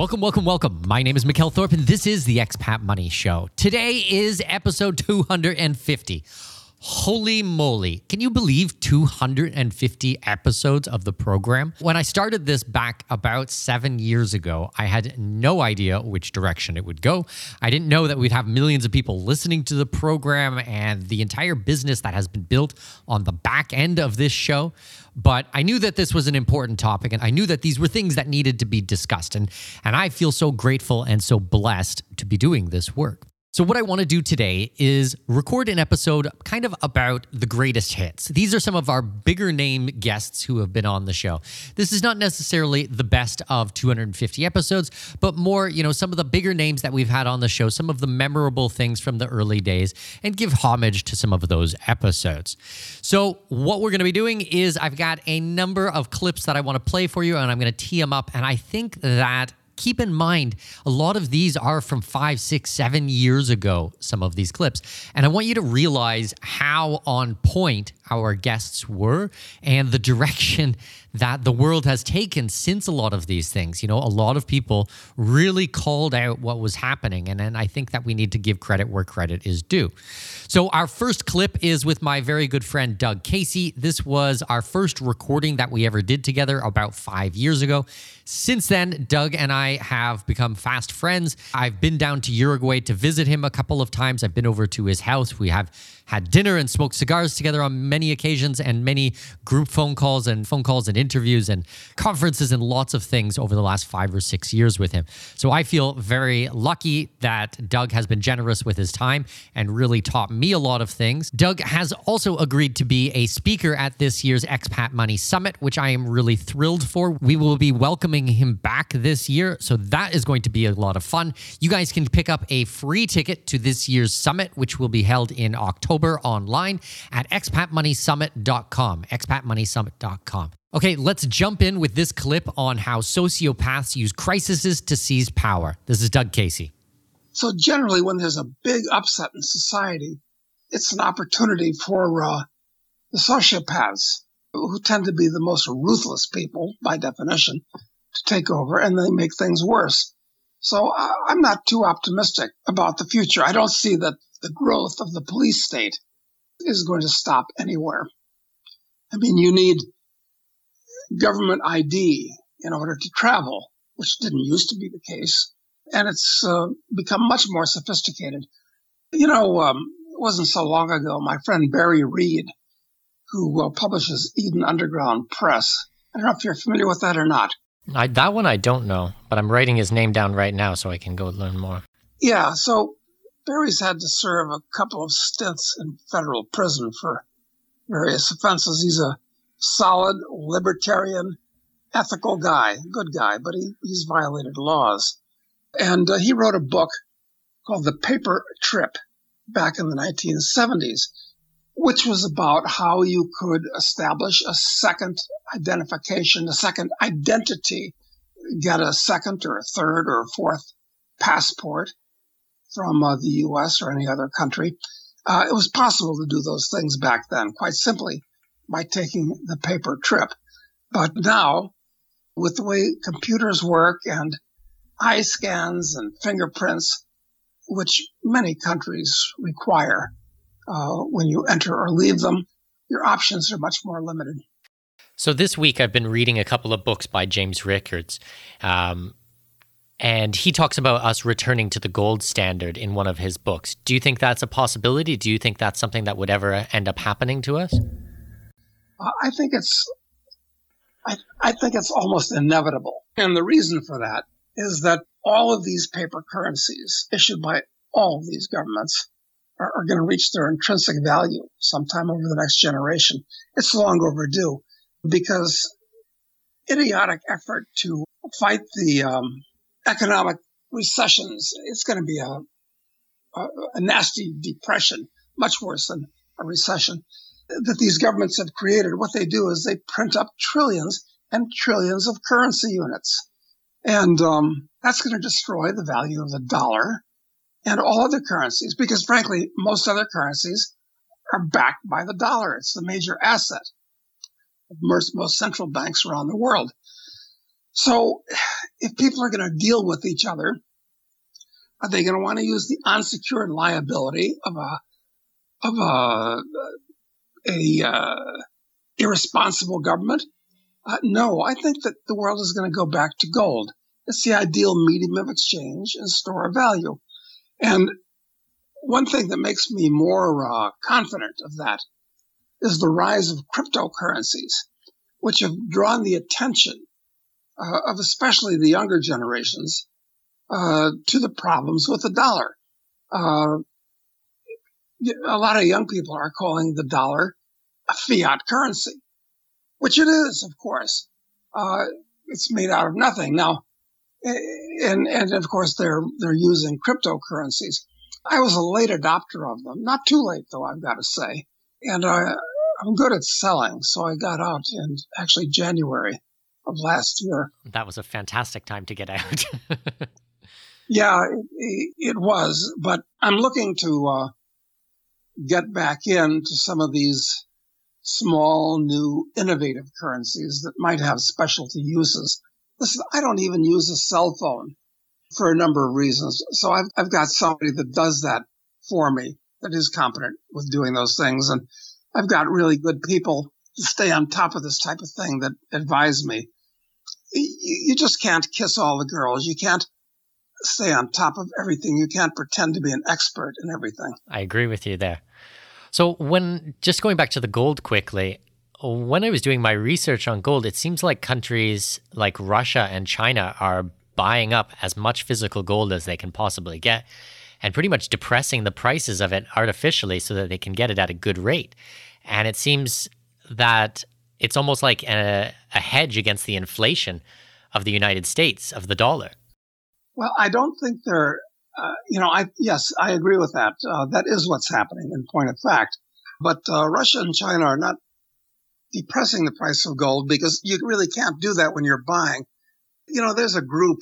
Welcome, welcome, welcome. My name is Mikkel Thorup, and this is the Expat Money Show. Today is episode 250. Holy moly. Can you believe 250 episodes of the program? When I started this back about seven years ago, I had no idea which direction it would go. I didn't know that we'd have millions of people listening to the program and the entire business that has been built on the back end of this show. But I knew that this was an important topic and I knew that these were things that needed to be discussed. And, and I feel so grateful and so blessed to be doing this work. So, what I want to do today is record an episode kind of about the greatest hits. These are some of our bigger name guests who have been on the show. This is not necessarily the best of 250 episodes, but more, you know, some of the bigger names that we've had on the show, some of the memorable things from the early days, and give homage to some of those episodes. So, what we're going to be doing is I've got a number of clips that I want to play for you, and I'm going to tee them up. And I think that keep in mind, a lot of these are from five, six, seven years ago, some of these clips. And I want you to realize how on point our guests were and the direction that the world has taken since a lot of these things. You know, a lot of people really called out what was happening. And then I think that we need to give credit where credit is due. So, our first clip is with my very good friend Doug Casey. This was our first recording that we ever did together about five years ago. Since then, Doug and I have become fast friends. I've been down to Uruguay to visit him a couple of times. I've been over to his house. We have had dinner and smoked cigars together on many occasions and many group phone calls and phone calls and interviews and conferences and lots of things over the last five or six years with him. So I feel very lucky that Doug has been generous with his time and really taught me a lot of things. Doug has also agreed to be a speaker at this year's Expat Money Summit, which I am really thrilled for. We will be welcoming him back this year. So that is going to be a lot of fun. You guys can pick up a free ticket to this year's summit, which will be held in October online at expatmoneysummit.com. Expatmoneysummit.com. Okay, let's jump in with this clip on how sociopaths use crises to seize power. This is Doug Casey. So, generally, when there's a big upset in society, it's an opportunity for uh, the sociopaths, who tend to be the most ruthless people by definition, to take over and they make things worse. So, I'm not too optimistic about the future. I don't see that the growth of the police state is going to stop anywhere. I mean, you need government ID in order to travel, which didn't used to be the case. And it's uh, become much more sophisticated. You know, um, it wasn't so long ago, my friend Barry Reid, who uh, publishes Eden Underground Press, I don't know if you're familiar with that or not. I, that one I don't know, but I'm writing his name down right now so I can go learn more. Yeah, so Barry's had to serve a couple of stints in federal prison for various offenses. He's a solid, libertarian, ethical guy, good guy, but he, he's violated laws. And uh, he wrote a book called The Paper Trip back in the 1970s, which was about how you could establish a second identification, a second identity, get a second or a third or a fourth passport from uh, the US or any other country. Uh, it was possible to do those things back then, quite simply by taking the paper trip. But now, with the way computers work and eye scans and fingerprints, which many countries require uh, when you enter or leave them, your options are much more limited. So this week I've been reading a couple of books by James Rickards. Um, and he talks about us returning to the gold standard in one of his books. Do you think that's a possibility? Do you think that's something that would ever end up happening to us? I think it's I, I think it's almost inevitable. And the reason for that is that all of these paper currencies issued by all of these governments are, are going to reach their intrinsic value sometime over the next generation. It's long overdue because idiotic effort to fight the um, economic recessions. It's going to be a, a, a nasty depression, much worse than a recession that these governments have created. What they do is they print up trillions and trillions of currency units. And um, that's going to destroy the value of the dollar and all other currencies because, frankly, most other currencies are backed by the dollar. It's the major asset of most, most central banks around the world. So, if people are going to deal with each other, are they going to want to use the unsecured liability of a of a a uh, irresponsible government? Uh, no, I think that the world is going to go back to gold. It's the ideal medium of exchange and store of value. And one thing that makes me more uh, confident of that is the rise of cryptocurrencies, which have drawn the attention uh, of especially the younger generations uh, to the problems with the dollar. Uh, a lot of young people are calling the dollar a fiat currency, which it is, of course. Uh, it's made out of nothing. Now, and and of course they're they're using cryptocurrencies. I was a late adopter of them, not too late though, I've got to say. And I, I'm good at selling, so I got out in actually January of last year. That was a fantastic time to get out. yeah, it, it, was, but I'm looking to uh, get back into some of these small, new, innovative currencies that might have specialty uses. Listen, I don't even use a cell phone for a number of reasons. So I've, I've got somebody that does that for me that is competent with doing those things. And I've got really good people to stay on top of this type of thing that advise me. You, you just can't kiss all the girls. You can't stay on top of everything. You can't pretend to be an expert in everything. I agree with you there. So, when just going back to the gold quickly, when I was doing my research on gold, it seems like countries like Russia and China are buying up as much physical gold as they can possibly get and pretty much depressing the prices of it artificially so that they can get it at a good rate. And it seems that it's almost like a, a hedge against the inflation of the United States, of the dollar. Well, I don't think they're uh, you know, I yes, I agree with that. Uh, that is what's happening in point of fact. But uh, Russia and China are not depressing the price of gold because you really can't do that when you're buying. You know, there's a group,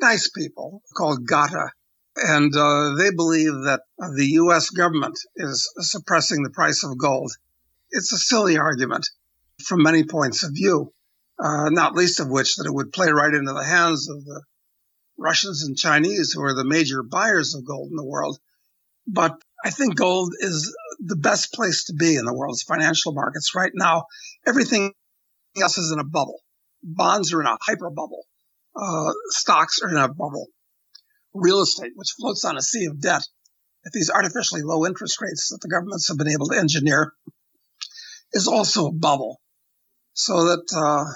nice people called GATA, and uh, they believe that the U.S. government is suppressing the price of gold. It's a silly argument from many points of view, uh, not least of which that it would play right into the hands of the Russians and Chinese, who are the major buyers of gold in the world. But I think gold is the best place to be in the world's financial markets right now. Everything else is in a bubble. Bonds are in a hyper bubble. Uh, stocks are in a bubble. Real estate, which floats on a sea of debt at these artificially low interest rates that the governments have been able to engineer, is also a bubble. So that uh,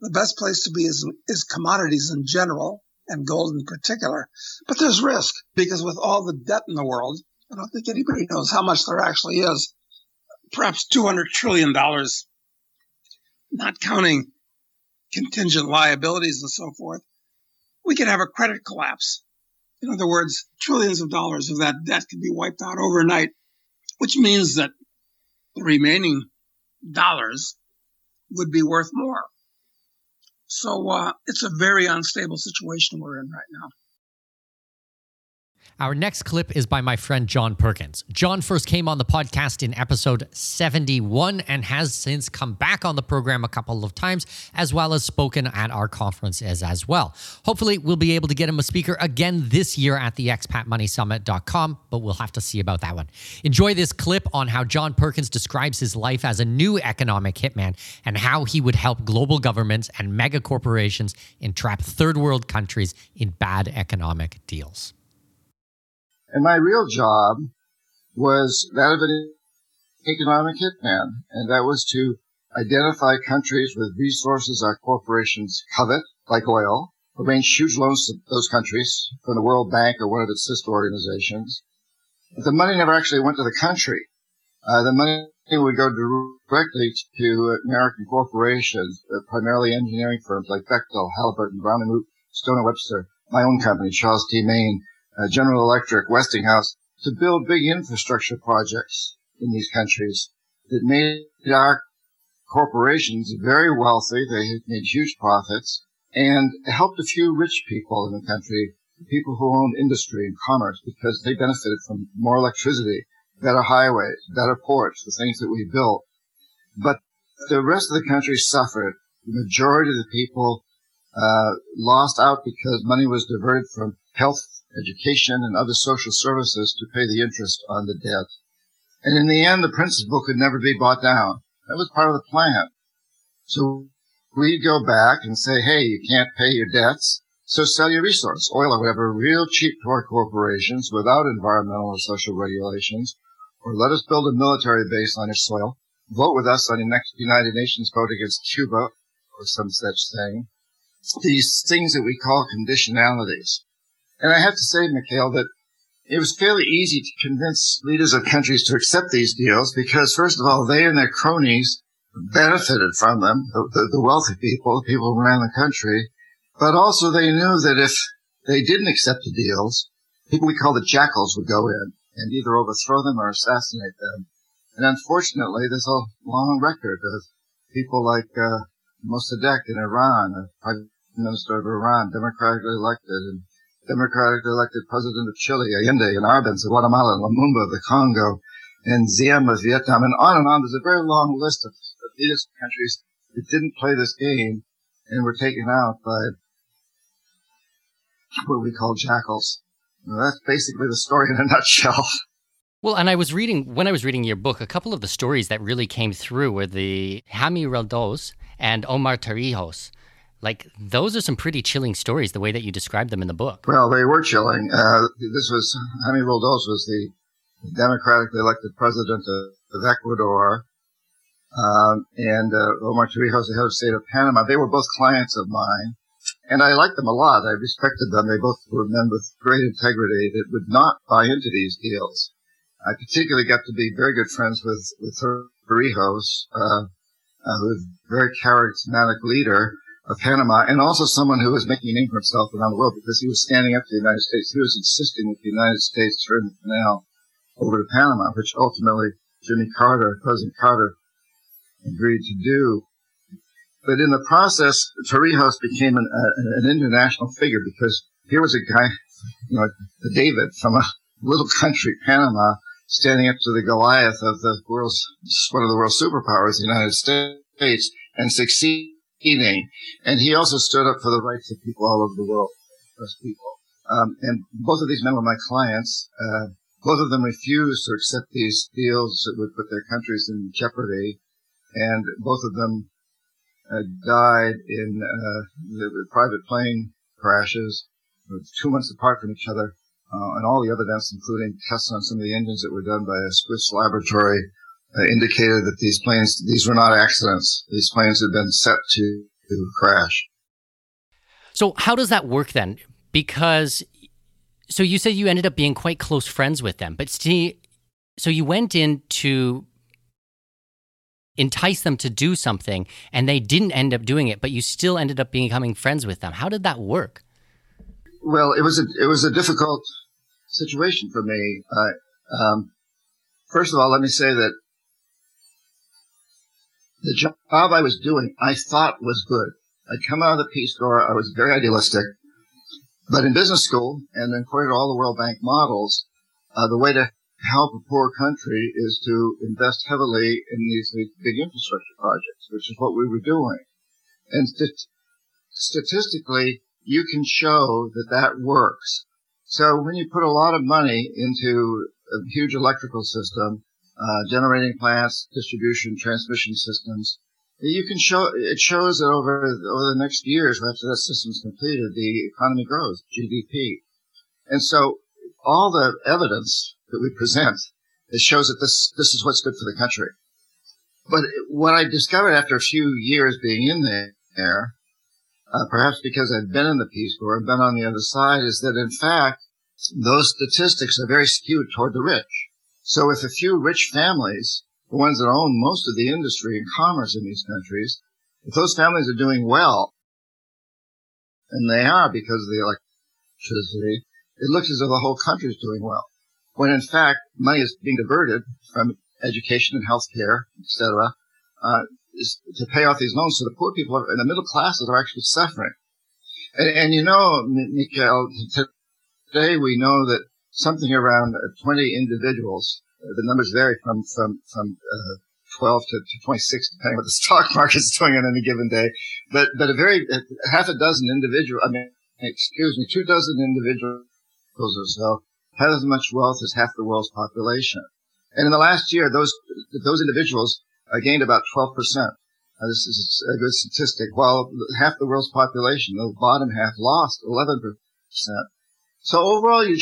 the best place to be is, is commodities in general, and gold in particular. But there's risk because with all the debt in the world, I don't think anybody knows how much there actually is. Perhaps $200 trillion, not counting contingent liabilities and so forth. We could have a credit collapse. In other words, trillions of dollars of that debt could be wiped out overnight, which means that the remaining dollars would be worth more. So uh, it's a very unstable situation we're in right now. Our next clip is by my friend John Perkins. John first came on the podcast in episode 71 and has since come back on the program a couple of times, as well as spoken at our conferences as well. Hopefully, we'll be able to get him a speaker again this year at the expatmoneysummit.com, but we'll have to see about that one. Enjoy this clip on how John Perkins describes his life as a new economic hitman and how he would help global governments and mega corporations entrap third world countries in bad economic deals. And my real job was that of an economic hitman, and that was to identify countries with resources our corporations covet, like oil, arrange huge loans to those countries from the World Bank or one of its sister organizations. But the money never actually went to the country. Uh, the money would go directly to American corporations, uh, primarily engineering firms like Bechtel, Halliburton, Brown and Root, Stone and Webster, my own company, Charles T. Main, uh, General Electric, Westinghouse, to build big infrastructure projects in these countries that made our corporations very wealthy. They made huge profits and helped a few rich people in the country, people who owned industry and commerce, because they benefited from more electricity, better highways, better ports, the things that we built. But the rest of the country suffered. The majority of the people uh, lost out because money was diverted from health, education, and other social services to pay the interest on the debt. And in the end, the principal could never be bought down. That was part of the plan. So we'd go back and say, hey, you can't pay your debts, so sell your resource, oil or whatever, real cheap to our corporations without environmental or social regulations, or let us build a military base on your soil, vote with us on your next United Nations vote against Cuba, or some such thing. These things that we call conditionalities. And I have to say, Mikkel, that it was fairly easy to convince leaders of countries to accept these deals because, first of all, they and their cronies benefited from them, the, the, wealthy people, the people ran the country. But also they knew that if they didn't accept the deals, people we call the jackals would go in and either overthrow them or assassinate them. And unfortunately, there's a long record of people like uh, Mossadegh in Iran, Minister of Iran, democratically elected, and democratically elected president of Chile, Allende, and Arbenz of Guatemala, and Lumumba of the Congo, and Diem of Vietnam, and on and on. There's a very long list of, of leaders of countries that didn't play this game and were taken out by what we call jackals. That's basically the story in a nutshell. Well, and I was reading when I was reading your book, a couple of the stories that really came through were the Jaime Roldos and Omar Torrijos. Like those are some pretty chilling stories, the way that you described them in the book. Well, they were chilling. Uh, this was Jaime Roldos was the democratically elected president of, of Ecuador, um, and uh, Omar Torrijos, the head of state of Panama. They were both clients of mine, and I liked them a lot. I respected them. They both were men with great integrity that would not buy into these deals. I particularly got to be very good friends with with Torrijos, uh, uh, who was a very charismatic leader of Panama, and also someone who was making a name for himself around the world because he was standing up to the United States. He was insisting that the United States turn the canal over to Panama, which ultimately Jimmy Carter, President Carter, agreed to do. But in the process, Torrijos became an, uh, an international figure because here was a guy, you know, David from a little country, Panama, standing up to the Goliath of the world's, one of the world's superpowers, the United States, and succeeding. And he also stood up for the rights of people all over the world, oppressed people. Um, and both of these men were my clients. Uh, both of them refused to accept these deals that would put their countries in jeopardy, and both of them uh, died in uh, the, private plane crashes, two months apart from each other, uh, and all the evidence, including tests on some of the engines that were done by a Swiss laboratory, uh, indicated that these planes, these were not accidents. These planes had been set to, to crash. So, how does that work then? Because, so you said you ended up being quite close friends with them, but see, so you went in to entice them to do something and they didn't end up doing it, but you still ended up becoming friends with them. How did that work? Well, it was a, it was a difficult situation for me. Uh, um, first of all, let me say that the job I was doing, I thought was good. I'd come out of the Peace Corps. I was very idealistic. But in business school, and according to all the World Bank models, uh, the way to help a poor country is to invest heavily in these big infrastructure projects, which is what we were doing. And st- statistically, you can show that that works. So when you put a lot of money into a huge electrical system, uh, generating plants, distribution, transmission systems, you can show it shows that over over the next years after that system's completed, the economy grows, GDP, and so all the evidence that we present it shows that this this is what's good for the country. But what I discovered after a few years being in there, uh, perhaps because I've been in the Peace Corps and been on the other side, is that in fact those statistics are very skewed toward the rich. So if a few rich families the ones that own most of the industry and commerce in these countries, if those families are doing well, and they are because of the electricity, it looks as though the whole country is doing well. When in fact, money is being diverted from education and healthcare, etc., uh, to pay off these loans. So the poor people are, and the middle classes are actually suffering. And, and you know, Mikkel, today we know that something around 20 individuals, the numbers vary from, from, from, uh, 12 to, to 26, depending on what the stock market is doing on any given day. But, but a very, uh, half a dozen individual, I mean, excuse me, two dozen individuals or so have as much wealth as half the world's population. And in the last year, those, those individuals uh, gained about 12%. Uh, this is a good statistic. While half the world's population, the bottom half, lost 11%. So overall, you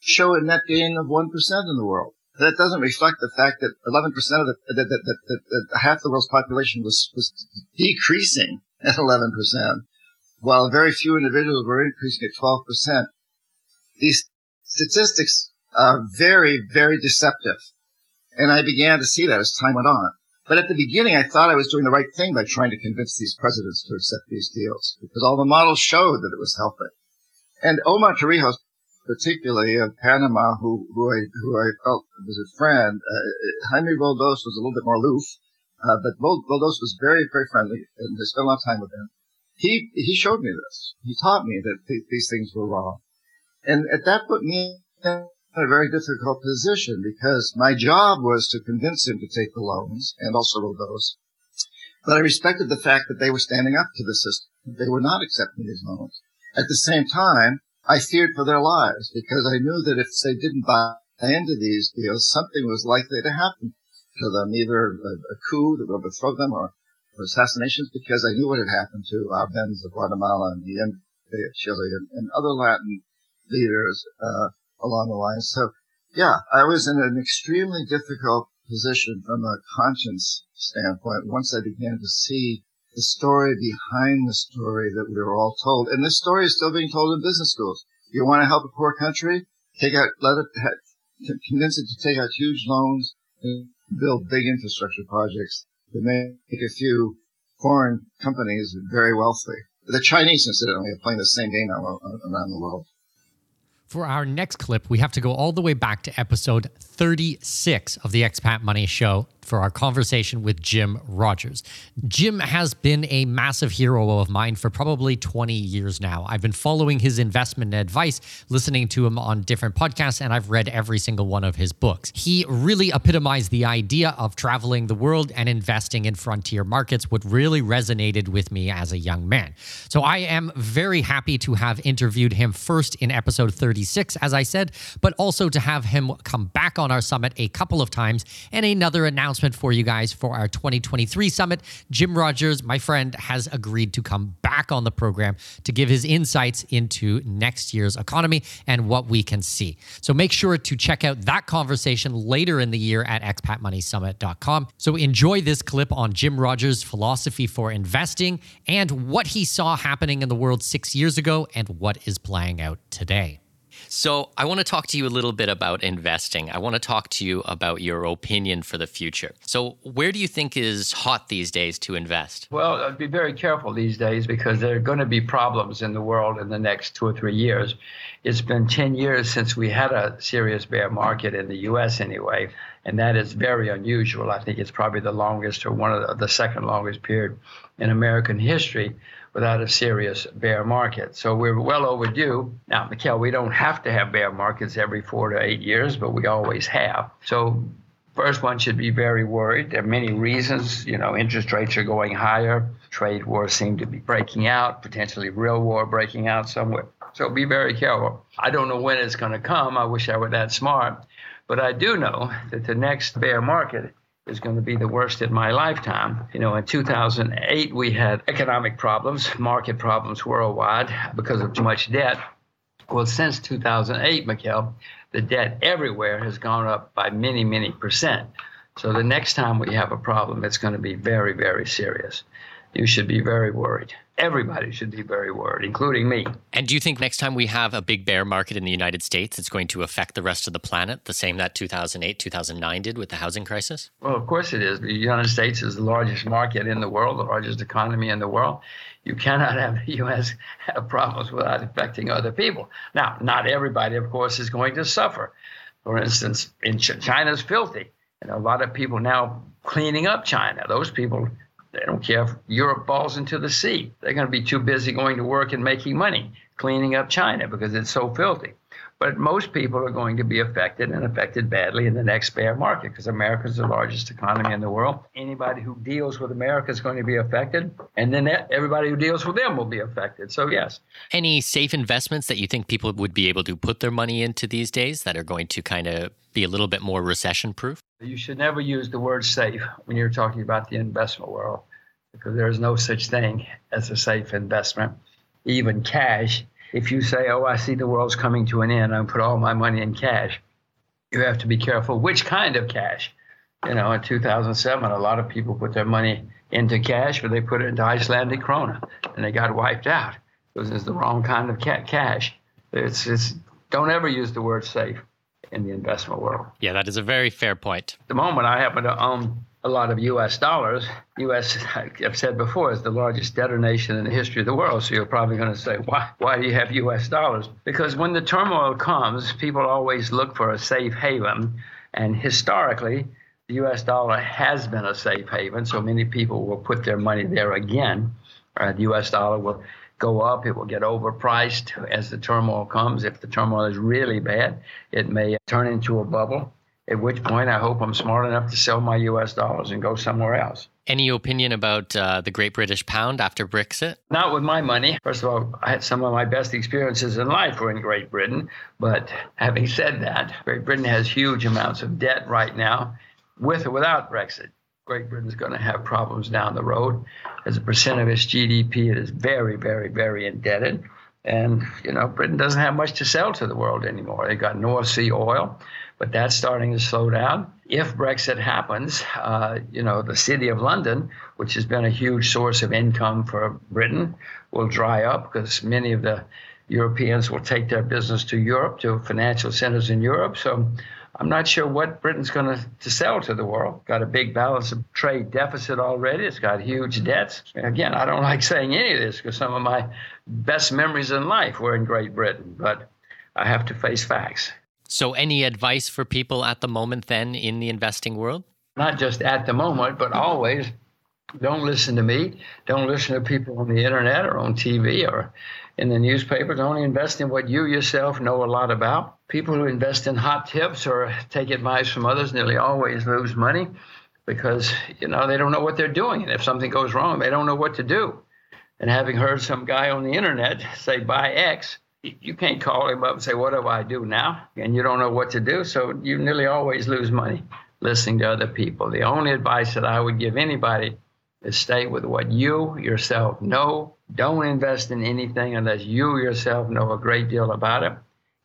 show a net gain of 1% in the world. That doesn't reflect the fact that 11% of the, that, that, that, that half the world's population was, was decreasing at 11%, while very few individuals were increasing at 12%. These statistics are very, very deceptive. And I began to see that as time went on. But at the beginning, I thought I was doing the right thing by trying to convince these presidents to accept these deals because all the models showed that it was helping. And Omar Torrijos, particularly of Panama, who, who I, who I felt was a friend, uh, Jaime Roldos was a little bit more aloof, uh, but Roldos was very, very friendly and I spent a lot of time with him. He, he showed me this. He taught me that th- these things were wrong. And at that put me in a very difficult position because my job was to convince him to take the loans and also those. But I respected the fact that they were standing up to the system. They were not accepting these loans. At the same time, I feared for their lives because I knew that if they didn't buy into these deals, something was likely to happen to them, either a, a coup that would overthrow them or, or, assassinations, because I knew what had happened to Arbenz of Guatemala and the of Chile and, and other Latin leaders uh, along the line. So, yeah, I was in an extremely difficult position from a conscience standpoint once I began to see the story behind the story that we were all told. And this story is still being told in business schools. You want to help a poor country? Take out, let it, convince it to take out huge loans and build big infrastructure projects that make a few foreign companies very wealthy. The Chinese, incidentally, are playing the same game around the world. For our next clip, we have to go all the way back to episode 36 of the Expat Money Show for our conversation with Jim Rogers. Jim has been a massive hero of mine for probably 20 years now. I've been following his investment advice, listening to him on different podcasts, and I've read every single one of his books. He really epitomized the idea of traveling the world and investing in frontier markets, what really resonated with me as a young man. So I am very happy to have interviewed him first in episode 36, as I said, but also to have him come back on our summit a couple of times and another announcement announcement for you guys for our 2023 summit. Jim Rogers, my friend, has agreed to come back on the program to give his insights into next year's economy and what we can see. So make sure to check out that conversation later in the year at expatmoneysummit.com. So enjoy this clip on Jim Rogers' philosophy for investing and what he saw happening in the world six years ago and what is playing out today. So, I want to talk to you a little bit about investing. I want to talk to you about your opinion for the future. So, where do you think is hot these days to invest? Well, I'd be very careful these days because there are going to be problems in the world in the next two or three years. It's been 10 years since we had a serious bear market in the US anyway, and that is very unusual. I think it's probably the longest or one of the, the second longest period in American history without a serious bear market. So we're well overdue. Now, Mikkel, we don't have to have bear markets every four to eight years, but we always have. So first one should be very worried. There are many reasons. You know, interest rates are going higher. Trade wars seem to be breaking out, potentially real war breaking out somewhere. So be very careful. I don't know when it's going to come. I wish I were that smart. But I do know that the next bear market is going to be the worst in my lifetime. You know, in 2008, we had economic problems, market problems worldwide because of too much debt. Well, since 2008, Mikkel, the debt everywhere has gone up by many, many percent. So the next time we have a problem, it's going to be very, very serious. You should be very worried. Everybody should be very worried, including me. And do you think next time we have a big bear market in the United States, it's going to affect the rest of the planet the same that 2008, 2009 did with the housing crisis? Well, of course it is. The United States is the largest market in the world, the largest economy in the world. You cannot have the U.S. have problems without affecting other people. Now, not everybody, of course, is going to suffer. For instance, in Ch- China's filthy, and a lot of people now cleaning up China. Those people they don't care if Europe falls into the sea. They're going to be too busy going to work and making money cleaning up China because it's so filthy. But most people are going to be affected and affected badly in the next bear market because America is the largest economy in the world. Anybody who deals with America is going to be affected, and then everybody who deals with them will be affected. So, yes. Any safe investments that you think people would be able to put their money into these days that are going to kind of be a little bit more recession proof? You should never use the word safe when you're talking about the investment world because there is no such thing as a safe investment. Even cash if you say, "Oh, I see the world's coming to an end, I put all my money in cash," you have to be careful which kind of cash. You know, in 2007, a lot of people put their money into cash, but they put it into Icelandic krona, and they got wiped out because it's the wrong kind of cash. It's, it's don't ever use the word safe in the investment world. Yeah, that is a very fair point. At the moment, I happen to own a lot of U.S. dollars. U.S. I've said before is the largest debtor nation in the history of the world. So you're probably going to say, why? Why do you have U.S. dollars? Because when the turmoil comes, people always look for a safe haven, and historically, the U.S. dollar has been a safe haven. So many people will put their money there again. Uh, the U.S. dollar will go up. It will get overpriced as the turmoil comes. If the turmoil is really bad, it may turn into a bubble at which point I hope I'm smart enough to sell my US dollars and go somewhere else. Any opinion about uh, the Great British Pound after Brexit? Not with my money. First of all, I had some of my best experiences in life were in Great Britain. But having said that, Great Britain has huge amounts of debt right now, with or without Brexit. Great Britain's going to have problems down the road. As a percent of its GDP, it is very, very, very indebted. And, you know, Britain doesn't have much to sell to the world anymore. They've got North Sea oil but that's starting to slow down. If Brexit happens, uh, you know, the city of London, which has been a huge source of income for Britain, will dry up because many of the Europeans will take their business to Europe, to financial centers in Europe. So I'm not sure what Britain's going to, to sell to the world. Got a big balance of trade deficit already. It's got huge debts. Again, I don't like saying any of this because some of my best memories in life were in Great Britain, but I have to face facts. So, any advice for people at the moment then in the investing world? Not just at the moment, but always. Don't listen to me. Don't listen to people on the internet or on TV or in the newspapers. Only invest in what you yourself know a lot about. People who invest in hot tips or take advice from others nearly always lose money because you know they don't know what they're doing, and if something goes wrong, they don't know what to do. And having heard some guy on the internet say buy X, you can't call him up and say, What do I do now? And you don't know what to do. So you nearly always lose money listening to other people. The only advice that I would give anybody is stay with what you yourself know. Don't invest in anything unless you yourself know a great deal about it.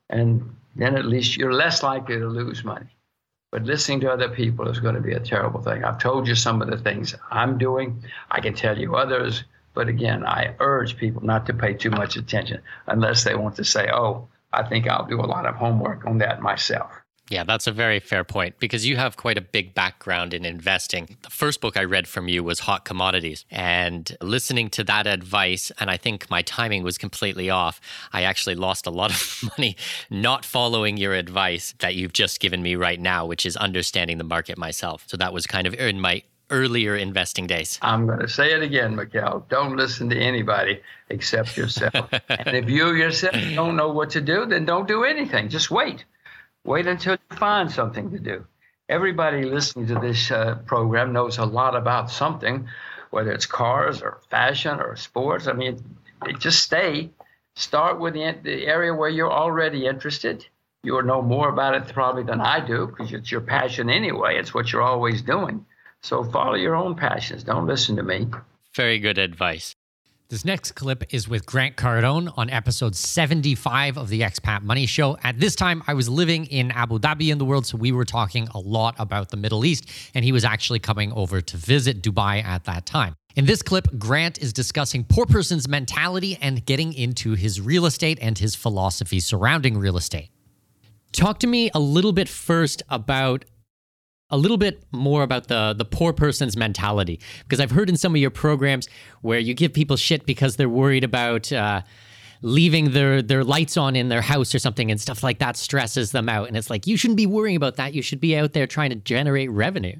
And then at least you're less likely to lose money. But listening to other people is going to be a terrible thing. I've told you some of the things I'm doing. I can tell you others. But again, I urge people not to pay too much attention unless they want to say, oh, I think I'll do a lot of homework on that myself. Yeah, that's a very fair point because you have quite a big background in investing. The first book I read from you was Hot Commodities. And listening to that advice, and I think my timing was completely off, I actually lost a lot of money not following your advice that you've just given me right now, which is understanding the market myself. So that was kind of in my earlier investing days. I'm going to say it again, Mikkel. Don't listen to anybody except yourself. and if you yourself don't know what to do, then don't do anything. Just wait. Wait until you find something to do. Everybody listening to this uh, program knows a lot about something, whether it's cars or fashion or sports. I mean, just stay. Start with the, the area where you're already interested. You'll know more about it probably than I do because it's your passion anyway. It's what you're always doing. So follow your own passions. Don't listen to me. Very good advice. This next clip is with Grant Cardone on episode 75 of the Expat Money Show. At this time, I was living in Abu Dhabi in the world, so we were talking a lot about the Middle East, and he was actually coming over to visit Dubai at that time. In this clip, Grant is discussing poor person's mentality and getting into his real estate and his philosophy surrounding real estate. Talk to me a little bit first about a little bit more about the the poor person's mentality. Because I've heard in some of your programs where you give people shit because they're worried about uh, leaving their their lights on in their house or something and stuff like that stresses them out. And it's like you shouldn't be worrying about that. You should be out there trying to generate revenue.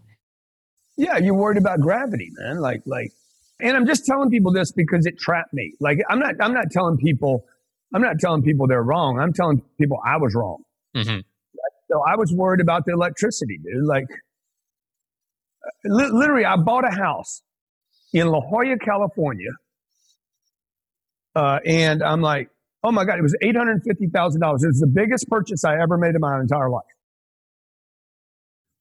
Yeah you're worried about gravity man. Like like and i'm just telling people this because it trapped me. Like i'm not i'm not telling people i'm not telling people they're wrong. I'm telling people i was wrong. Mm-hmm. So I was worried about the electricity, dude. Like, li- literally, I bought a house in La Jolla, California. Uh, and I'm like, oh my God, it was $850,000. It was the biggest purchase I ever made in my entire life.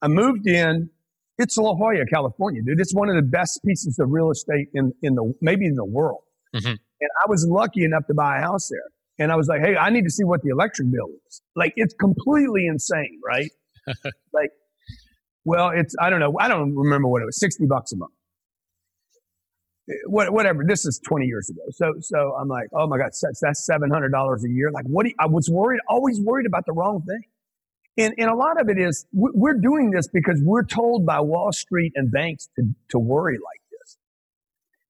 I moved in. It's La Jolla, California, dude. It's one of the best pieces of real estate in, in the, maybe in the world. Mm-hmm. And I was lucky enough to buy a house there. And I was like, hey, I need to see what the electric bill is. Like, it's completely insane, right? like, well, it's, I don't know. I don't remember what it was, 60 bucks a month. What, whatever. This is 20 years ago. So, so I'm like, oh my God, that's, that's $700 a year. Like, what? You, I was worried, always worried about the wrong thing. And, and a lot of it is we're doing this because we're told by Wall Street and banks to, to worry like this.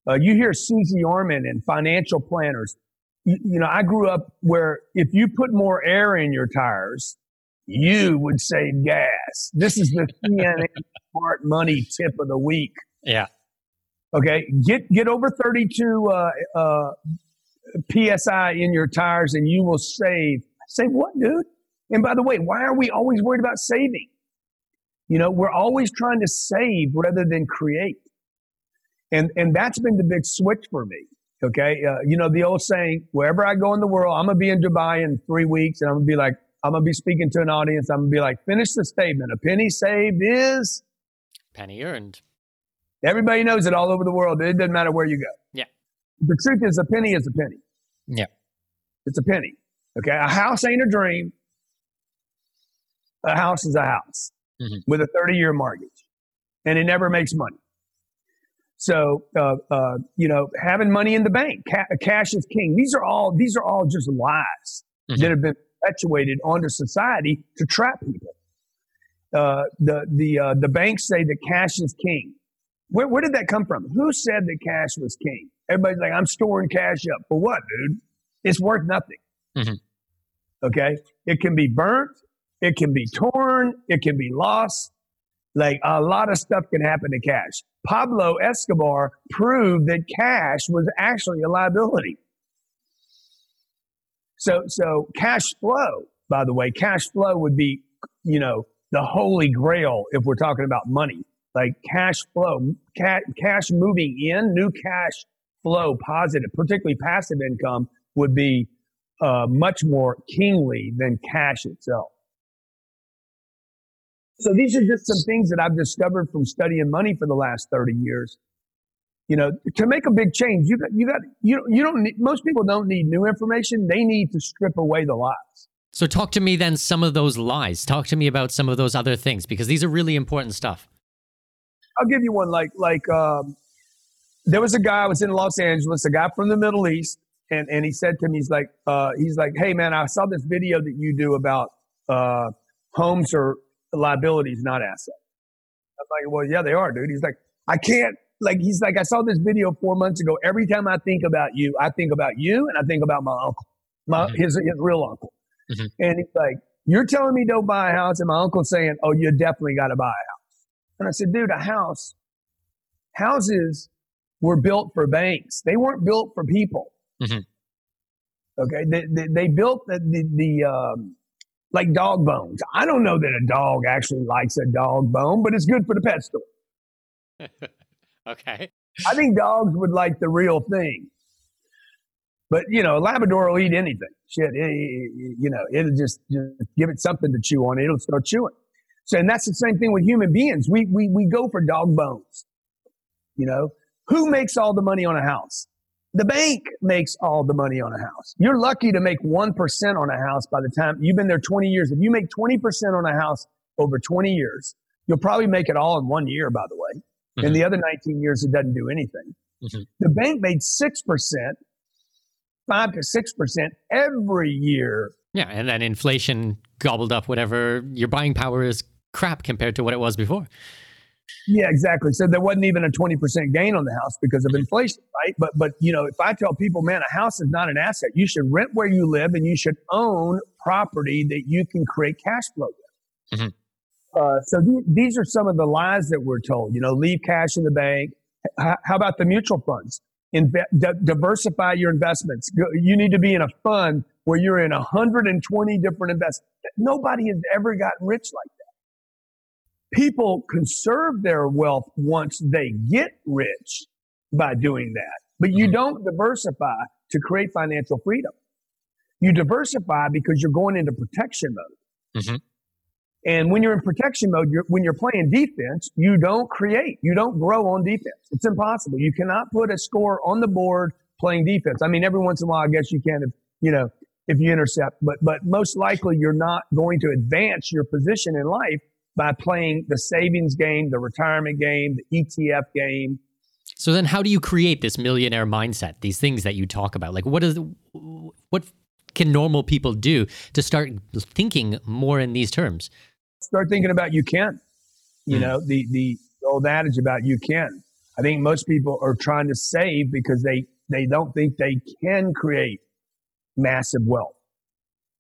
Uh, you hear Suze Orman and financial planners you, you know, I grew up where if you put more air in your tires, you would save gas. This is the CNN smart money tip of the week. Yeah. Okay. Get get over 32 uh, uh, psi in your tires, and you will save. Save what, dude? And by the way, why are we always worried about saving? You know, we're always trying to save rather than create. And and that's been the big switch for me. Okay. Uh, you know, the old saying, wherever I go in the world, I'm going to be in Dubai in three weeks and I'm going to be like, I'm going to be speaking to an audience. I'm going to be like, finish the statement. A penny saved is penny earned. Everybody knows it all over the world. It doesn't matter where you go. Yeah. The truth is, a penny is a penny. Yeah. It's a penny. Okay. A house ain't a dream. A house is a house mm-hmm. with a 30 year mortgage and it never makes money. So, uh, uh, you know, having money in the bank, ca- cash is king. These are all these are all just lies mm-hmm. that have been perpetuated onto society to trap people. Uh, the the uh, the banks say that cash is king. Where, where did that come from? Who said that cash was king? Everybody's like, I'm storing cash up for what, dude? It's worth nothing. Mm-hmm. Okay, it can be burnt, it can be torn, it can be lost. Like a lot of stuff can happen to cash. Pablo Escobar proved that cash was actually a liability. So, so cash flow, by the way, cash flow would be, you know, the holy grail if we're talking about money. Like cash flow, ca- cash moving in, new cash flow, positive, particularly passive income, would be uh, much more kingly than cash itself. So these are just some things that I've discovered from studying money for the last 30 years. You know, to make a big change, you got, you got, you, you don't need, most people don't need new information. They need to strip away the lies. So talk to me then some of those lies. Talk to me about some of those other things because these are really important stuff. I'll give you one like, like, um, there was a guy, I was in Los Angeles, a guy from the Middle East. And, and he said to me, he's like, uh, he's like, Hey man, I saw this video that you do about, uh, homes are liabilities, not assets. I'm like, well, yeah, they are, dude. He's like, I can't, like, he's like, I saw this video four months ago. Every time I think about you, I think about you and I think about my uncle, my, mm-hmm. his, his real uncle. Mm-hmm. And he's like, you're telling me don't buy a house. And my uncle's saying, oh, you definitely got to buy a house. And I said, dude, a house, houses were built for banks. They weren't built for people. Mm-hmm. Okay. They, they, they, built the, the, the um, like dog bones. I don't know that a dog actually likes a dog bone, but it's good for the pet store. okay. I think dogs would like the real thing. But, you know, a Labrador will eat anything. Shit, it, it, you know, it'll just, just give it something to chew on. It'll start chewing. So, and that's the same thing with human beings. We, we, we go for dog bones. You know, who makes all the money on a house? The bank makes all the money on a house. You're lucky to make 1% on a house by the time you've been there 20 years. If you make 20% on a house over 20 years, you'll probably make it all in one year, by the way. Mm-hmm. In the other 19 years, it doesn't do anything. Mm-hmm. The bank made 6%, 5 to 6% every year. Yeah. And then inflation gobbled up whatever your buying power is crap compared to what it was before. Yeah, exactly. So there wasn't even a 20% gain on the house because of inflation, right? But but you know, if I tell people, man, a house is not an asset, you should rent where you live and you should own property that you can create cash flow with. Mm-hmm. Uh, so th- these are some of the lies that we're told. You know, leave cash in the bank. H- how about the mutual funds? Inve- d- diversify your investments. Go- you need to be in a fund where you're in 120 different investments. Nobody has ever gotten rich like that people conserve their wealth once they get rich by doing that. But you mm-hmm. don't diversify to create financial freedom. You diversify because you're going into protection mode. Mm-hmm. And when you're in protection mode, you're, when you're playing defense, you don't create, you don't grow on defense. It's impossible. You cannot put a score on the board playing defense. I mean, every once in a while, I guess you can, if, you know, if you intercept, but, but most likely you're not going to advance your position in life by playing the savings game, the retirement game, the ETF game. So then how do you create this millionaire mindset? These things that you talk about. Like what is what can normal people do to start thinking more in these terms? Start thinking about you can. You mm. know, the the old adage about you can. I think most people are trying to save because they they don't think they can create massive wealth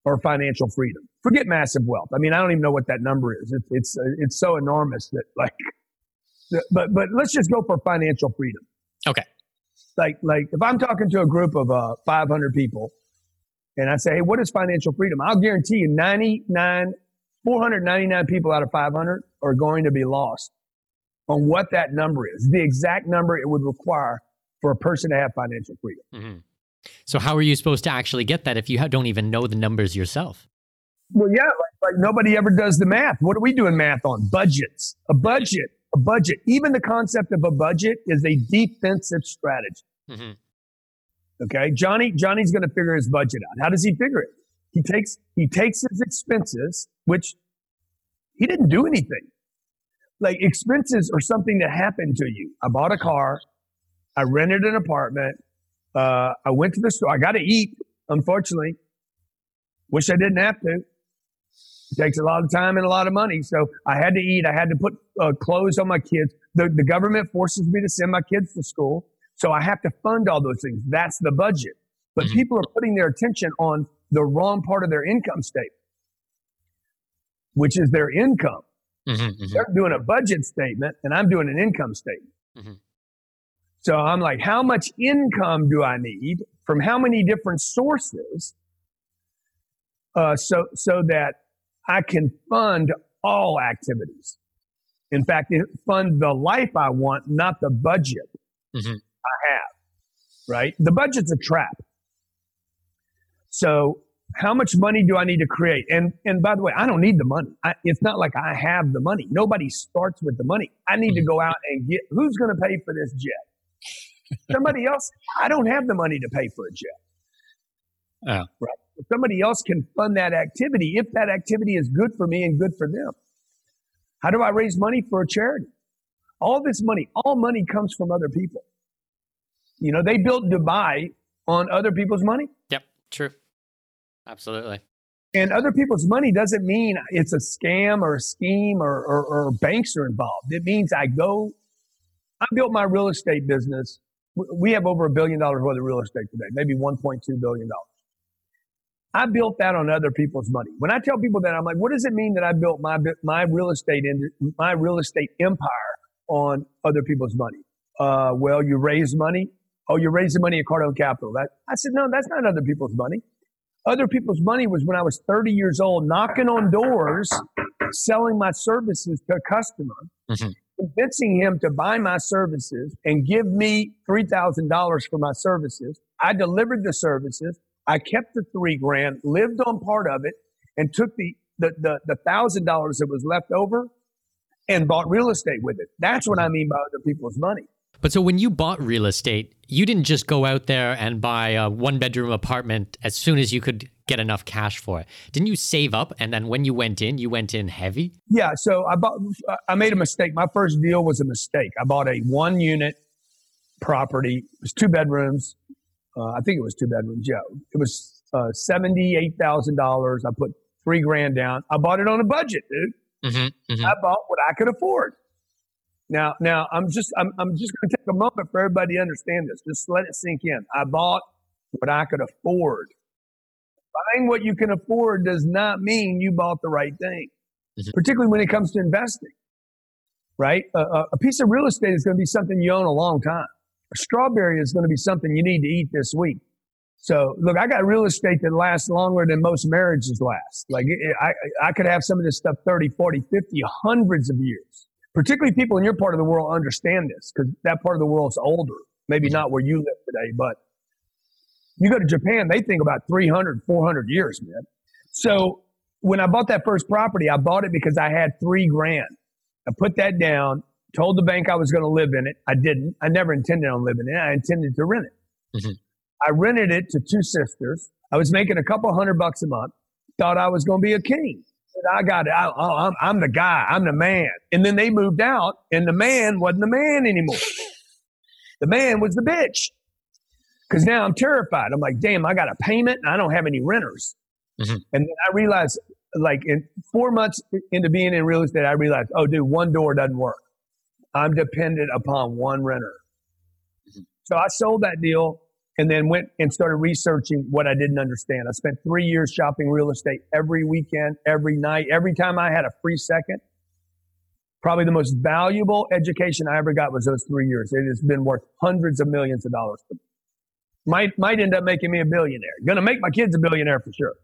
or financial freedom. Forget massive wealth. I mean, I don't even know what that number is. It's it's uh, it's so enormous that like, but but let's just go for financial freedom. Okay. Like like if I'm talking to a group of uh, 500 people, and I say, hey, what is financial freedom? I'll guarantee you 99, 499 people out of 500 are going to be lost on what that number is, the exact number it would require for a person to have financial freedom. Mm-hmm. So how are you supposed to actually get that if you don't even know the numbers yourself? Well, yeah, like, like nobody ever does the math. What are we doing math on? Budgets. A budget. A budget. Even the concept of a budget is a defensive strategy. Mm-hmm. Okay, Johnny. Johnny's going to figure his budget out. How does he figure it? He takes he takes his expenses, which he didn't do anything. Like expenses are something that happened to you. I bought a car. I rented an apartment. Uh, I went to the store. I got to eat, unfortunately. Wish I didn't have to. It takes a lot of time and a lot of money. So I had to eat. I had to put uh, clothes on my kids. The, the government forces me to send my kids to school. So I have to fund all those things. That's the budget. But mm-hmm. people are putting their attention on the wrong part of their income statement, which is their income. Mm-hmm, mm-hmm. They're doing a budget statement and I'm doing an income statement. So I'm like, how much income do I need from how many different sources uh, so, so that I can fund all activities. In fact, fund the life I want, not the budget mm-hmm. I have, right? The budget's a trap. So how much money do I need to create? And and by the way, I don't need the money. I, it's not like I have the money. Nobody starts with the money. I need to mm-hmm. go out and get who's going to pay for this jet? Somebody else, I don't have the money to pay for a jet. Oh. Right. If somebody else can fund that activity, if that activity is good for me and good for them. How do I raise money for a charity? All this money, all money comes from other people. You know, they built Dubai on other people's money. Yep, true. Absolutely. And other people's money doesn't mean it's a scam or a scheme or, or, or banks are involved. It means I go, I built my real estate business we have over a billion dollars worth of real estate today, maybe $1.2 billion. I built that on other people's money. When I tell people that, I'm like, what does it mean that I built my, my real estate in my real estate empire on other people's money? Uh, well, you raise money. Oh, you're raising money at Cardone Capital. That, I said, no, that's not other people's money. Other people's money was when I was 30 years old, knocking on doors, selling my services to a customer. Mm-hmm convincing him to buy my services and give me $3,000 for my services. I delivered the services. I kept the three grand, lived on part of it, and took the, the, the, thousand dollars that was left over and bought real estate with it. That's what I mean by other people's money. But so when you bought real estate, you didn't just go out there and buy a one bedroom apartment as soon as you could get enough cash for it. Didn't you save up and then when you went in, you went in heavy? Yeah, so I bought I made a mistake. My first deal was a mistake. I bought a one unit property. It was two bedrooms. Uh, I think it was two bedrooms. Yeah, it was uh, seventy-eight thousand dollars. I put three grand down. I bought it on a budget, dude. Mm-hmm, mm-hmm. I bought what I could afford. Now, now I'm just I'm, I'm just going to take a moment for everybody to understand this. Just let it sink in. I bought what I could afford. Buying what you can afford does not mean you bought the right thing, mm-hmm. particularly when it comes to investing. Right? a piece of real estate is going to be something you own a long time. A strawberry is going to be something you need to eat this week. So look, I got real estate that lasts longer than most marriages last. Like I, I could have some of this stuff 30, 40, 50, hundreds of years. Particularly people in your part of the world understand this because that part of the world's older. Maybe not where you live today, but you go to Japan, they think about 300, 400 years, man. So when I bought that first property, I bought it because I had three grand. I put that down, told the bank I was going to live in it. I didn't. I never intended on living in it. I intended to rent it. Mm-hmm. I rented it to two sisters. I was making a couple hundred bucks a month. Thought I was going to be a king. I got it. I, I'm, I'm the guy. I'm the man. And then they moved out, and the man wasn't the man anymore. The man was the bitch. Because now I'm terrified. I'm like, damn, I got a payment and I don't have any renters. Mm-hmm. And then I realized, like, in four months into being in real estate, I realized, oh, dude, one door doesn't work. I'm dependent upon one renter. Mm-hmm. So I sold that deal and then went and started researching what I didn't understand. I spent three years shopping real estate every weekend, every night, every time I had a free second. Probably the most valuable education I ever got was those three years. It has been worth hundreds of millions of dollars to me. Might might end up making me a billionaire. Going to make my kids a billionaire for sure.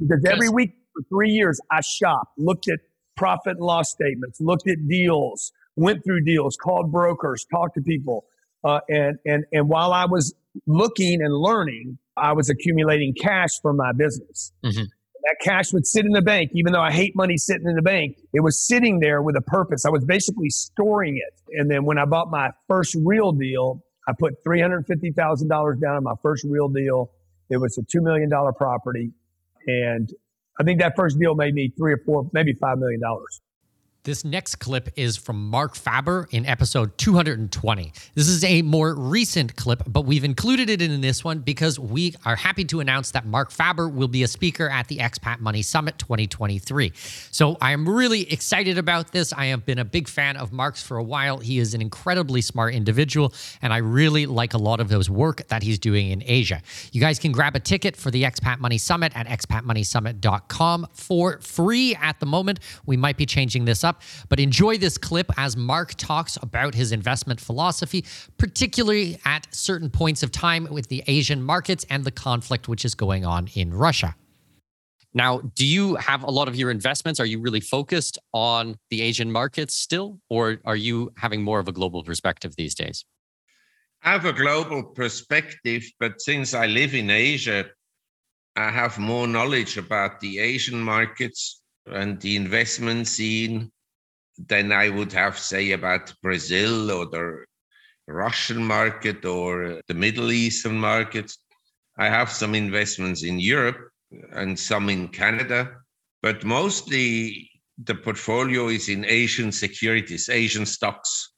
Because every week for three years, I shopped, looked at profit and loss statements, looked at deals, went through deals, called brokers, talked to people, uh, and, and, and while I was looking and learning, I was accumulating cash for my business. Mm-hmm. That cash would sit in the bank, even though I hate money sitting in the bank. It was sitting there with a purpose. I was basically storing it. And then when I bought my first real deal, I put $350,000 down on my first real deal. It was a $2 million property. And I think that first deal made me three or four, maybe $5 million. This next clip is from Marc Faber in episode 220. This is a more recent clip, but we've included it in this one because we are happy to announce that Marc Faber will be a speaker at the Expat Money Summit 2023. So I am really excited about this. I have been a big fan of Marc's for a while. He is an incredibly smart individual, and I really like a lot of his work that he's doing in Asia. You guys can grab a ticket for the Expat Money Summit at expatmoneysummit.com for free at the moment. We might be changing this up but enjoy this clip as Marc talks about his investment philosophy, particularly at certain points of time with the Asian markets and the conflict which is going on in Russia. Now, do you have a lot of your investments? Are you really focused on the Asian markets still, or are you having more of a global perspective these days? I have a global perspective, but since I live in Asia, I have more knowledge about the Asian markets and the investment scene than I would have, say, about Brazil or the Russian market or the Middle Eastern market. I have some investments in Europe and some in Canada, but mostly the portfolio is in Asian securities, Asian stocks.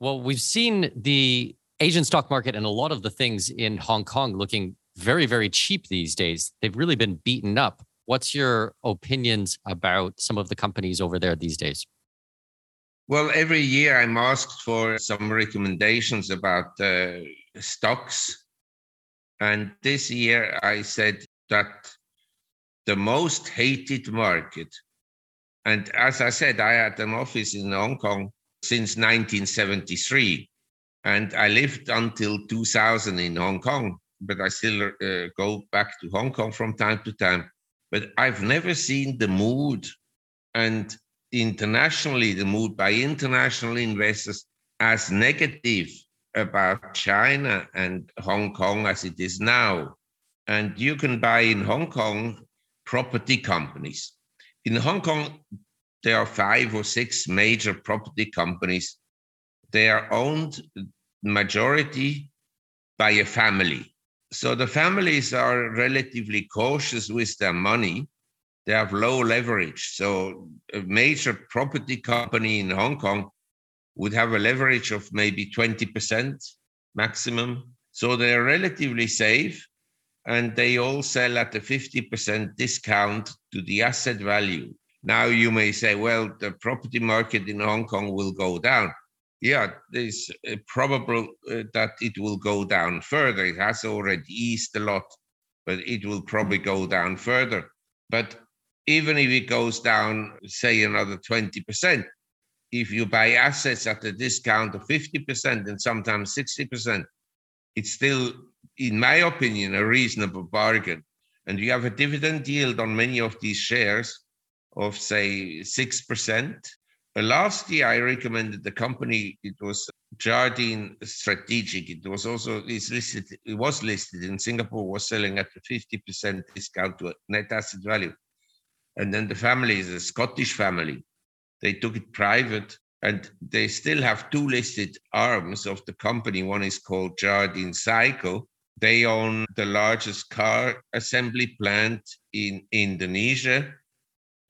Well, we've seen the Asian stock market and a lot of the things in Hong Kong looking very, very cheap these days. They've really been beaten up. What's your opinions about some of the companies over there these days? Well, every year I'm asked for some recommendations about uh, stocks. And this year I said that the most hated market, and as I said, I had an office in Hong Kong since 1973, and I lived until 2000 in Hong Kong, but I still uh, go back to Hong Kong from time to time. But I've never seen the mood and internationally, the mood by international investors as negative about China and Hong Kong as it is now. And you can buy in Hong Kong property companies. In Hong Kong, there are five or six major property companies they are owned majority by a family. So the families are relatively cautious with their money. They have low leverage. So a major property company in Hong Kong would have a leverage of maybe 20% maximum. So they're relatively safe and they all sell at a 50% discount to the asset value. Now you may say, well, the property market in Hong Kong will go down. Yeah, it's probable uh, that it will go down further. It has already eased a lot, but it will probably go down further. But even if it goes down, say another 20%, if you buy assets at a discount of 50% and sometimes 60%, it's still, in my opinion, a reasonable bargain. And you have a dividend yield on many of these shares of, say, 6%. Uh, last year, I recommended the company. It was Jardine Strategic. It was also it's listed. It was listed in Singapore. Was selling at a fifty percent discount to net asset value, and then the family is a Scottish family. They took it private, and they still have two listed arms of the company. One is called Jardine Cycle. They own the largest car assembly plant in Indonesia.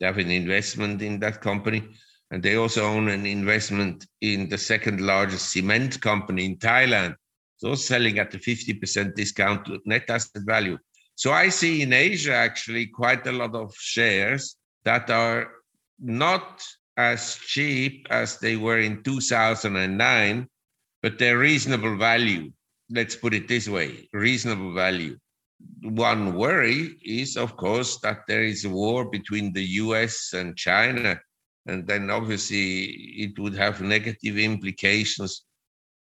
They have an investment in that company and they also own an investment in the second largest cement company in Thailand. So selling at a 50% discount to net asset value. So I see in Asia actually quite a lot of shares that are not as cheap as they were in 2009, but they're reasonable value. Let's put it this way reasonable value. One worry is, of course, that there is a war between the US and China and then obviously it would have negative implications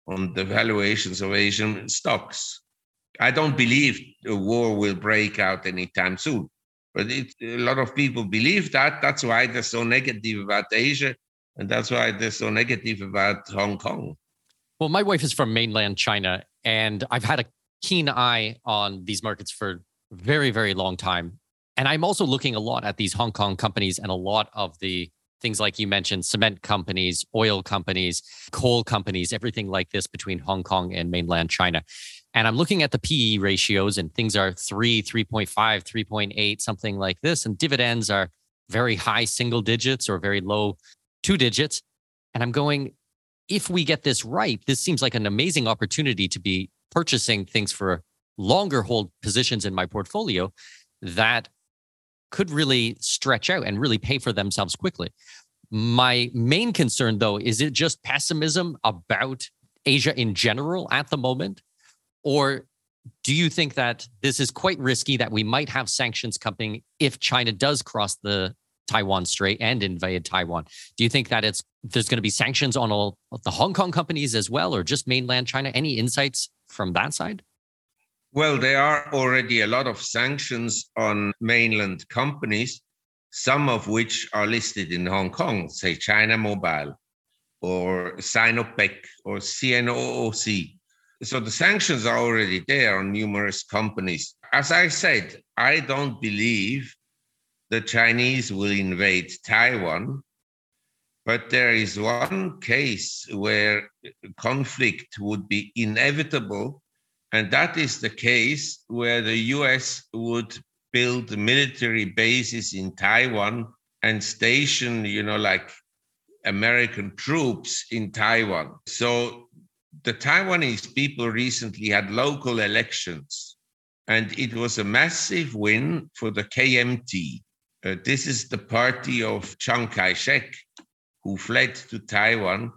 on the valuations of Asian stocks. I don't believe a war will break out anytime soon, but it, a lot of people believe that. That's why they're so negative about Asia, and that's why they're so negative about Hong Kong. Well, my wife is from mainland China, and I've had a keen eye on these markets for very, very long time. And I'm also looking a lot at these Hong Kong companies and a lot of the things like you mentioned cement companies, oil companies, coal companies, everything like this between Hong Kong and mainland China. And I'm looking at the PE ratios and things are 3, 3.5, 3.8, something like this. And dividends are very high single digits or very low two digits. And I'm going, if we get this right, this seems like an amazing opportunity to be purchasing things for longer hold positions in my portfolio that could really stretch out and really pay for themselves quickly. My main concern, though, is it just pessimism about Asia in general at the moment? Or do you think that this is quite risky that we might have sanctions coming if China does cross the Taiwan Strait and invade Taiwan? Do you think that it's there's going to be sanctions on all the Hong Kong companies as well, or just mainland China? Any insights from that side? Well, there are already a lot of sanctions on mainland companies, some of which are listed in Hong Kong, say China Mobile or Sinopec or CNOOC. So the sanctions are already there on numerous companies. As I said, I don't believe the Chinese will invade Taiwan, but there is one case where conflict would be inevitable and that is the case where the US would build military bases in Taiwan and station, you know, like American troops in Taiwan. So the Taiwanese people recently had local elections, and it was a massive win for the KMT. Uh, this is the party of Chiang Kai shek, who fled to Taiwan,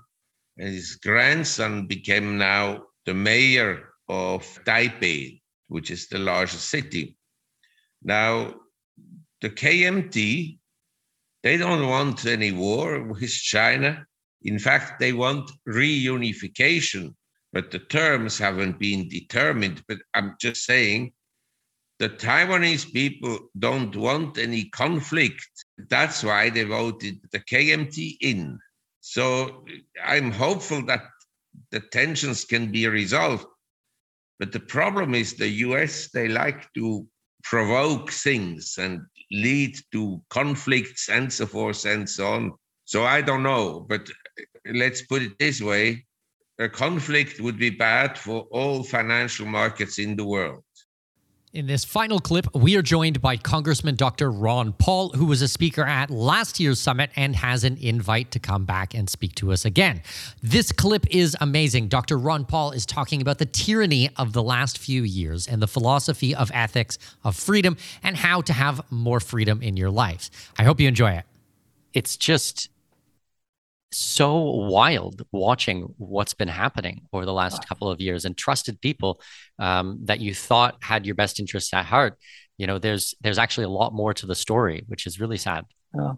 and his grandson became now the mayor of Taipei, which is the largest city. Now, the KMT, they don't want any war with China. In fact, they want reunification, but the terms haven't been determined. But I'm just saying the Taiwanese people don't want any conflict. That's why they voted the KMT in. So I'm hopeful that the tensions can be resolved. But the problem is the US, they like to provoke things and lead to conflicts and so forth and so on. So I don't know, but let's put it this way a conflict would be bad for all financial markets in the world. In this final clip, we are joined by Congressman Dr. Ron Paul, who was a speaker at last year's summit and has an invite to come back and speak to us again. This clip is amazing. Dr. Ron Paul is talking about the tyranny of the last few years and the philosophy of ethics, of freedom, and how to have more freedom in your life. I hope you enjoy it. It's just so wild watching what's been happening over the last couple of years and trusted people um, that you thought had your best interests at heart. You know there's there's actually a lot more to the story which is really sad. Yeah.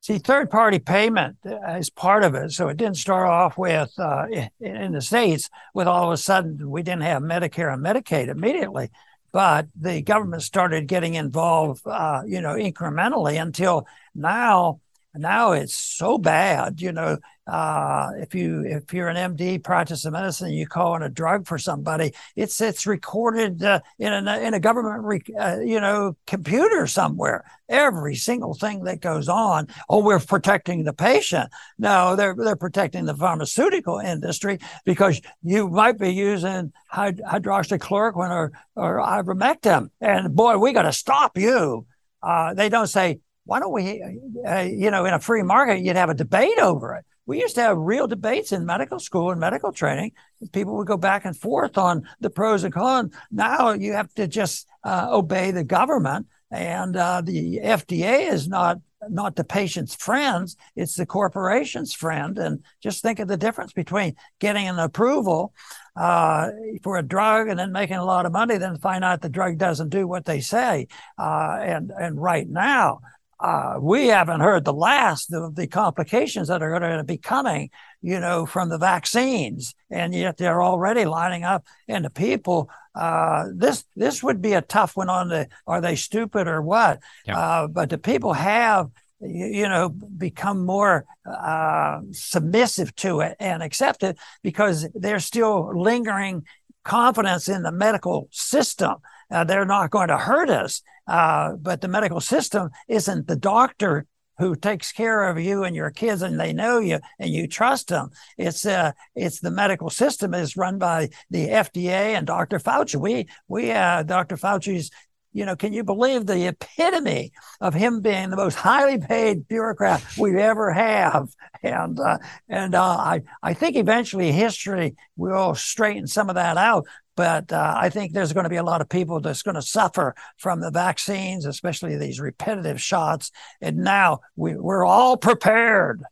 see third party payment is part of it. So it didn't start off with uh, in the states with all of a sudden we didn't have medicare and medicaid immediately but the government started getting involved uh, you know incrementally until now now it's so bad you know uh, if you if you're an md practice of medicine you call in a drug for somebody it's it's recorded uh, in a in a government uh, you know computer somewhere. Every single thing that goes on oh we're protecting the patient. No they're they're protecting the pharmaceutical industry because you might be using hyd- hydroxychloroquine or or ivermectin. And boy we got to stop you. Uh, they don't say why don't we, uh, you know, in a free market, you'd have a debate over it. We used to have real debates in medical school and medical training. People would go back and forth on the pros and cons. Now you have to just uh, obey the government, and uh, the FDA is not not the patient's friends; it's the corporation's friend. And just think of the difference between getting an approval uh, for a drug and then making a lot of money, then find out the drug doesn't do what they say. Uh, and and right now, uh, we haven't heard the last of the complications that are going to be coming, you know, from the vaccines, and yet they're already lining up. And the people, uh, this this would be a tough one on the are they stupid or what? Yeah. Uh, but the people have, you, you know, become more uh, submissive to it and accept it because they're still lingering confidence in the medical system. Uh, they're not going to hurt us. Uh, but the medical system isn't the doctor who takes care of you and your kids and they know you and you trust them. It's uh, it's the medical system is run by the FDA and Dr. Fauci. We we uh, Dr. Fauci's you know, can you believe the epitome of him being the most highly paid bureaucrat we ever have? And uh, and uh, I I think eventually history will straighten some of that out. But uh, I think there's going to be a lot of people that's going to suffer from the vaccines, especially these repetitive shots. And now we, we're all prepared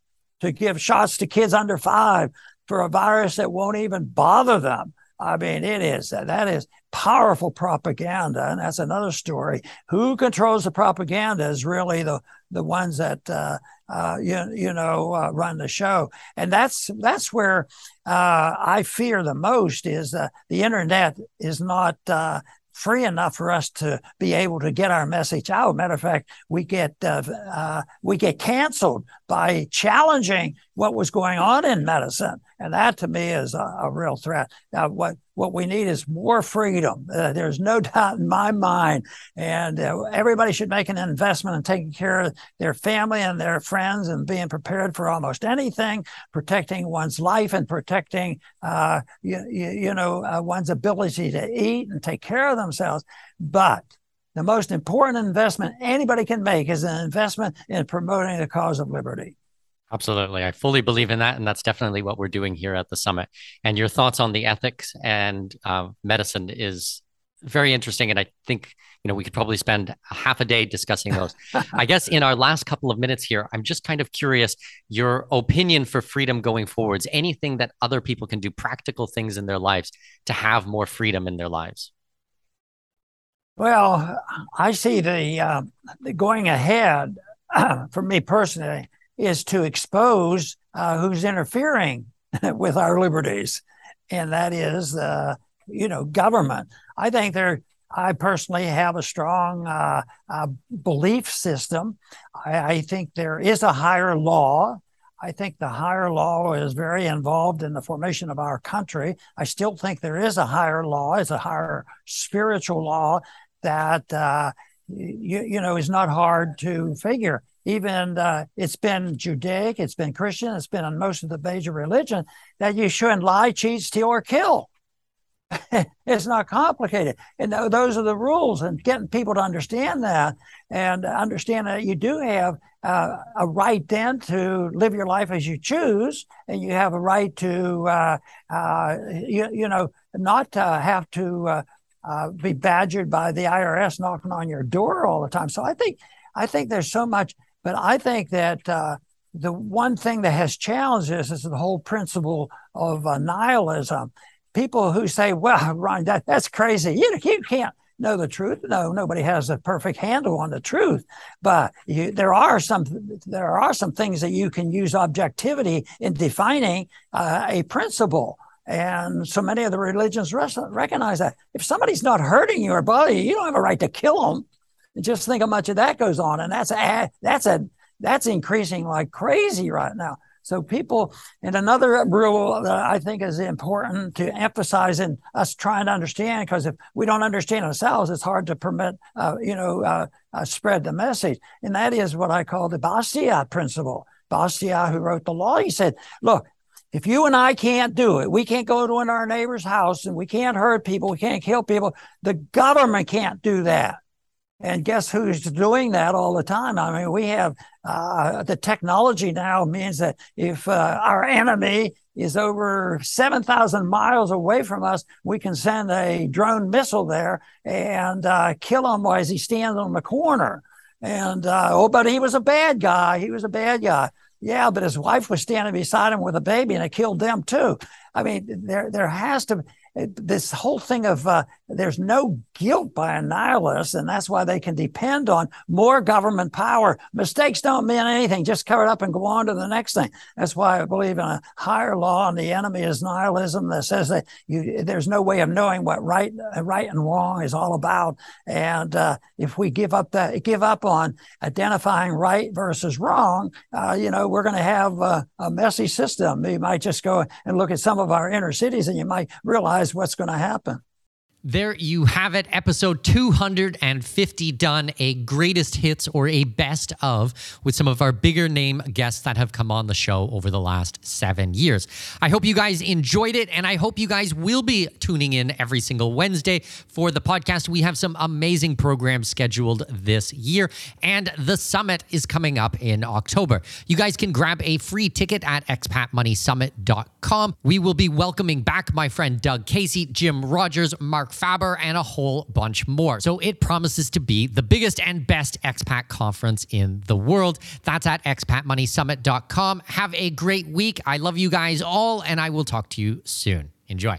to give shots to kids under five for a virus that won't even bother them. I mean, it is that is powerful propaganda, and that's another story. Who controls the propaganda is really the the ones that uh, uh, you, you know uh, run the show, and that's that's where uh, I fear the most is the internet is not uh, free enough for us to be able to get our message out. Matter of fact, we get uh, uh, we get canceled by challenging what was going on in medicine, and that to me is a, a real threat. Now, what what we need is more freedom. Uh, there's no doubt in my mind, and uh, everybody should make an investment in taking care of their family and their friends, and being prepared for almost anything, protecting one's life and protecting, uh, you, you, you, know, uh, one's ability to eat and take care of themselves. But the most important investment anybody can make is an investment in promoting the cause of liberty. Absolutely. I fully believe in that. And that's definitely what we're doing here at the summit. And your thoughts on the ethics and uh, medicine is very interesting. And I think, you know, we could probably spend half a day discussing those. I guess in our last couple of minutes here, I'm just kind of curious your opinion for freedom going forwards, anything that other people can do, practical things in their lives to have more freedom in their lives. Well, I see the, uh, the going ahead for me personally is to expose uh, who's interfering with our liberties, and that is, uh, you know, government. I think there. I personally have a strong uh, uh, belief system. I, I, think there is a higher law. I think the higher law is very involved in the formation of our country. I still think there is a higher law. It's a higher spiritual law that uh, you, you know is not hard to figure even uh, it's been Judaic, it's been Christian, it's been in most of the major religion that you shouldn't lie, cheat, steal, or kill. it's not complicated. And those are the rules. And getting people to understand that and understand that you do have uh, a right then to live your life as you choose, and you have a right to, uh, uh, you, you know, not have to uh, uh, be badgered by the IRS knocking on your door all the time. So I think, I think there's so much, but I think that uh, the one thing that has challenged this is the whole principle of nihilism people who say, well, Ron, that, that's crazy. You, you can't know the truth. No, nobody has a perfect handle on the truth, but you, there are some there are some things that you can use objectivity in defining uh, a principle. And so many of the religions recognize that if somebody's not hurting your body, you don't have a right to kill them. Just think how much of that goes on, and that's a that's a that's increasing like crazy right now. So people, and another rule that I think is important to emphasize in us trying to understand, because if we don't understand ourselves, it's hard to permit, uh, you know, uh, uh, spread the message. And that is what I call the Bastiat principle. Bastiat, who wrote the law, he said, look, if you and I can't do it, we can't go to our neighbor's house and we can't hurt people, we can't kill people. The government can't do that. And guess who's doing that all the time? I mean, we have uh, the technology now means that if uh, our enemy is over 7,000 miles away from us, we can send a drone missile there and uh, kill him as he stands on the corner. And uh, oh, but he was a bad guy. He was a bad guy. Yeah, but his wife was standing beside him with a baby and it killed them too. I mean, there there has to this whole thing of uh, there's no guilt by a nihilist, and that's why they can depend on more government power. Mistakes don't mean anything; just cover it up and go on to the next thing. That's why I believe in a higher law, and the enemy is nihilism that says that you, there's no way of knowing what right, right and wrong is all about. And uh, if we give up that, give up on identifying right versus wrong, uh, you know, we're going to have a, a messy system. You might just go and look at some of our inner cities, and you might realize realize what's going to happen. There you have it, episode 250 done, a greatest hits or a best of with some of our bigger name guests that have come on the show over the last seven years. I hope you guys enjoyed it, and I hope you guys will be tuning in every single Wednesday for the podcast. We have some amazing programs scheduled this year, and the summit is coming up in October. You guys can grab a free ticket at expatmoneysummit.com. We will be welcoming back my friend Doug Casey, Jim Rogers, Faber, and a whole bunch more. So it promises to be the biggest and best expat conference in the world. That's at expatmoneysummit.com. Have a great week. I love you guys all, and I will talk to you soon. Enjoy.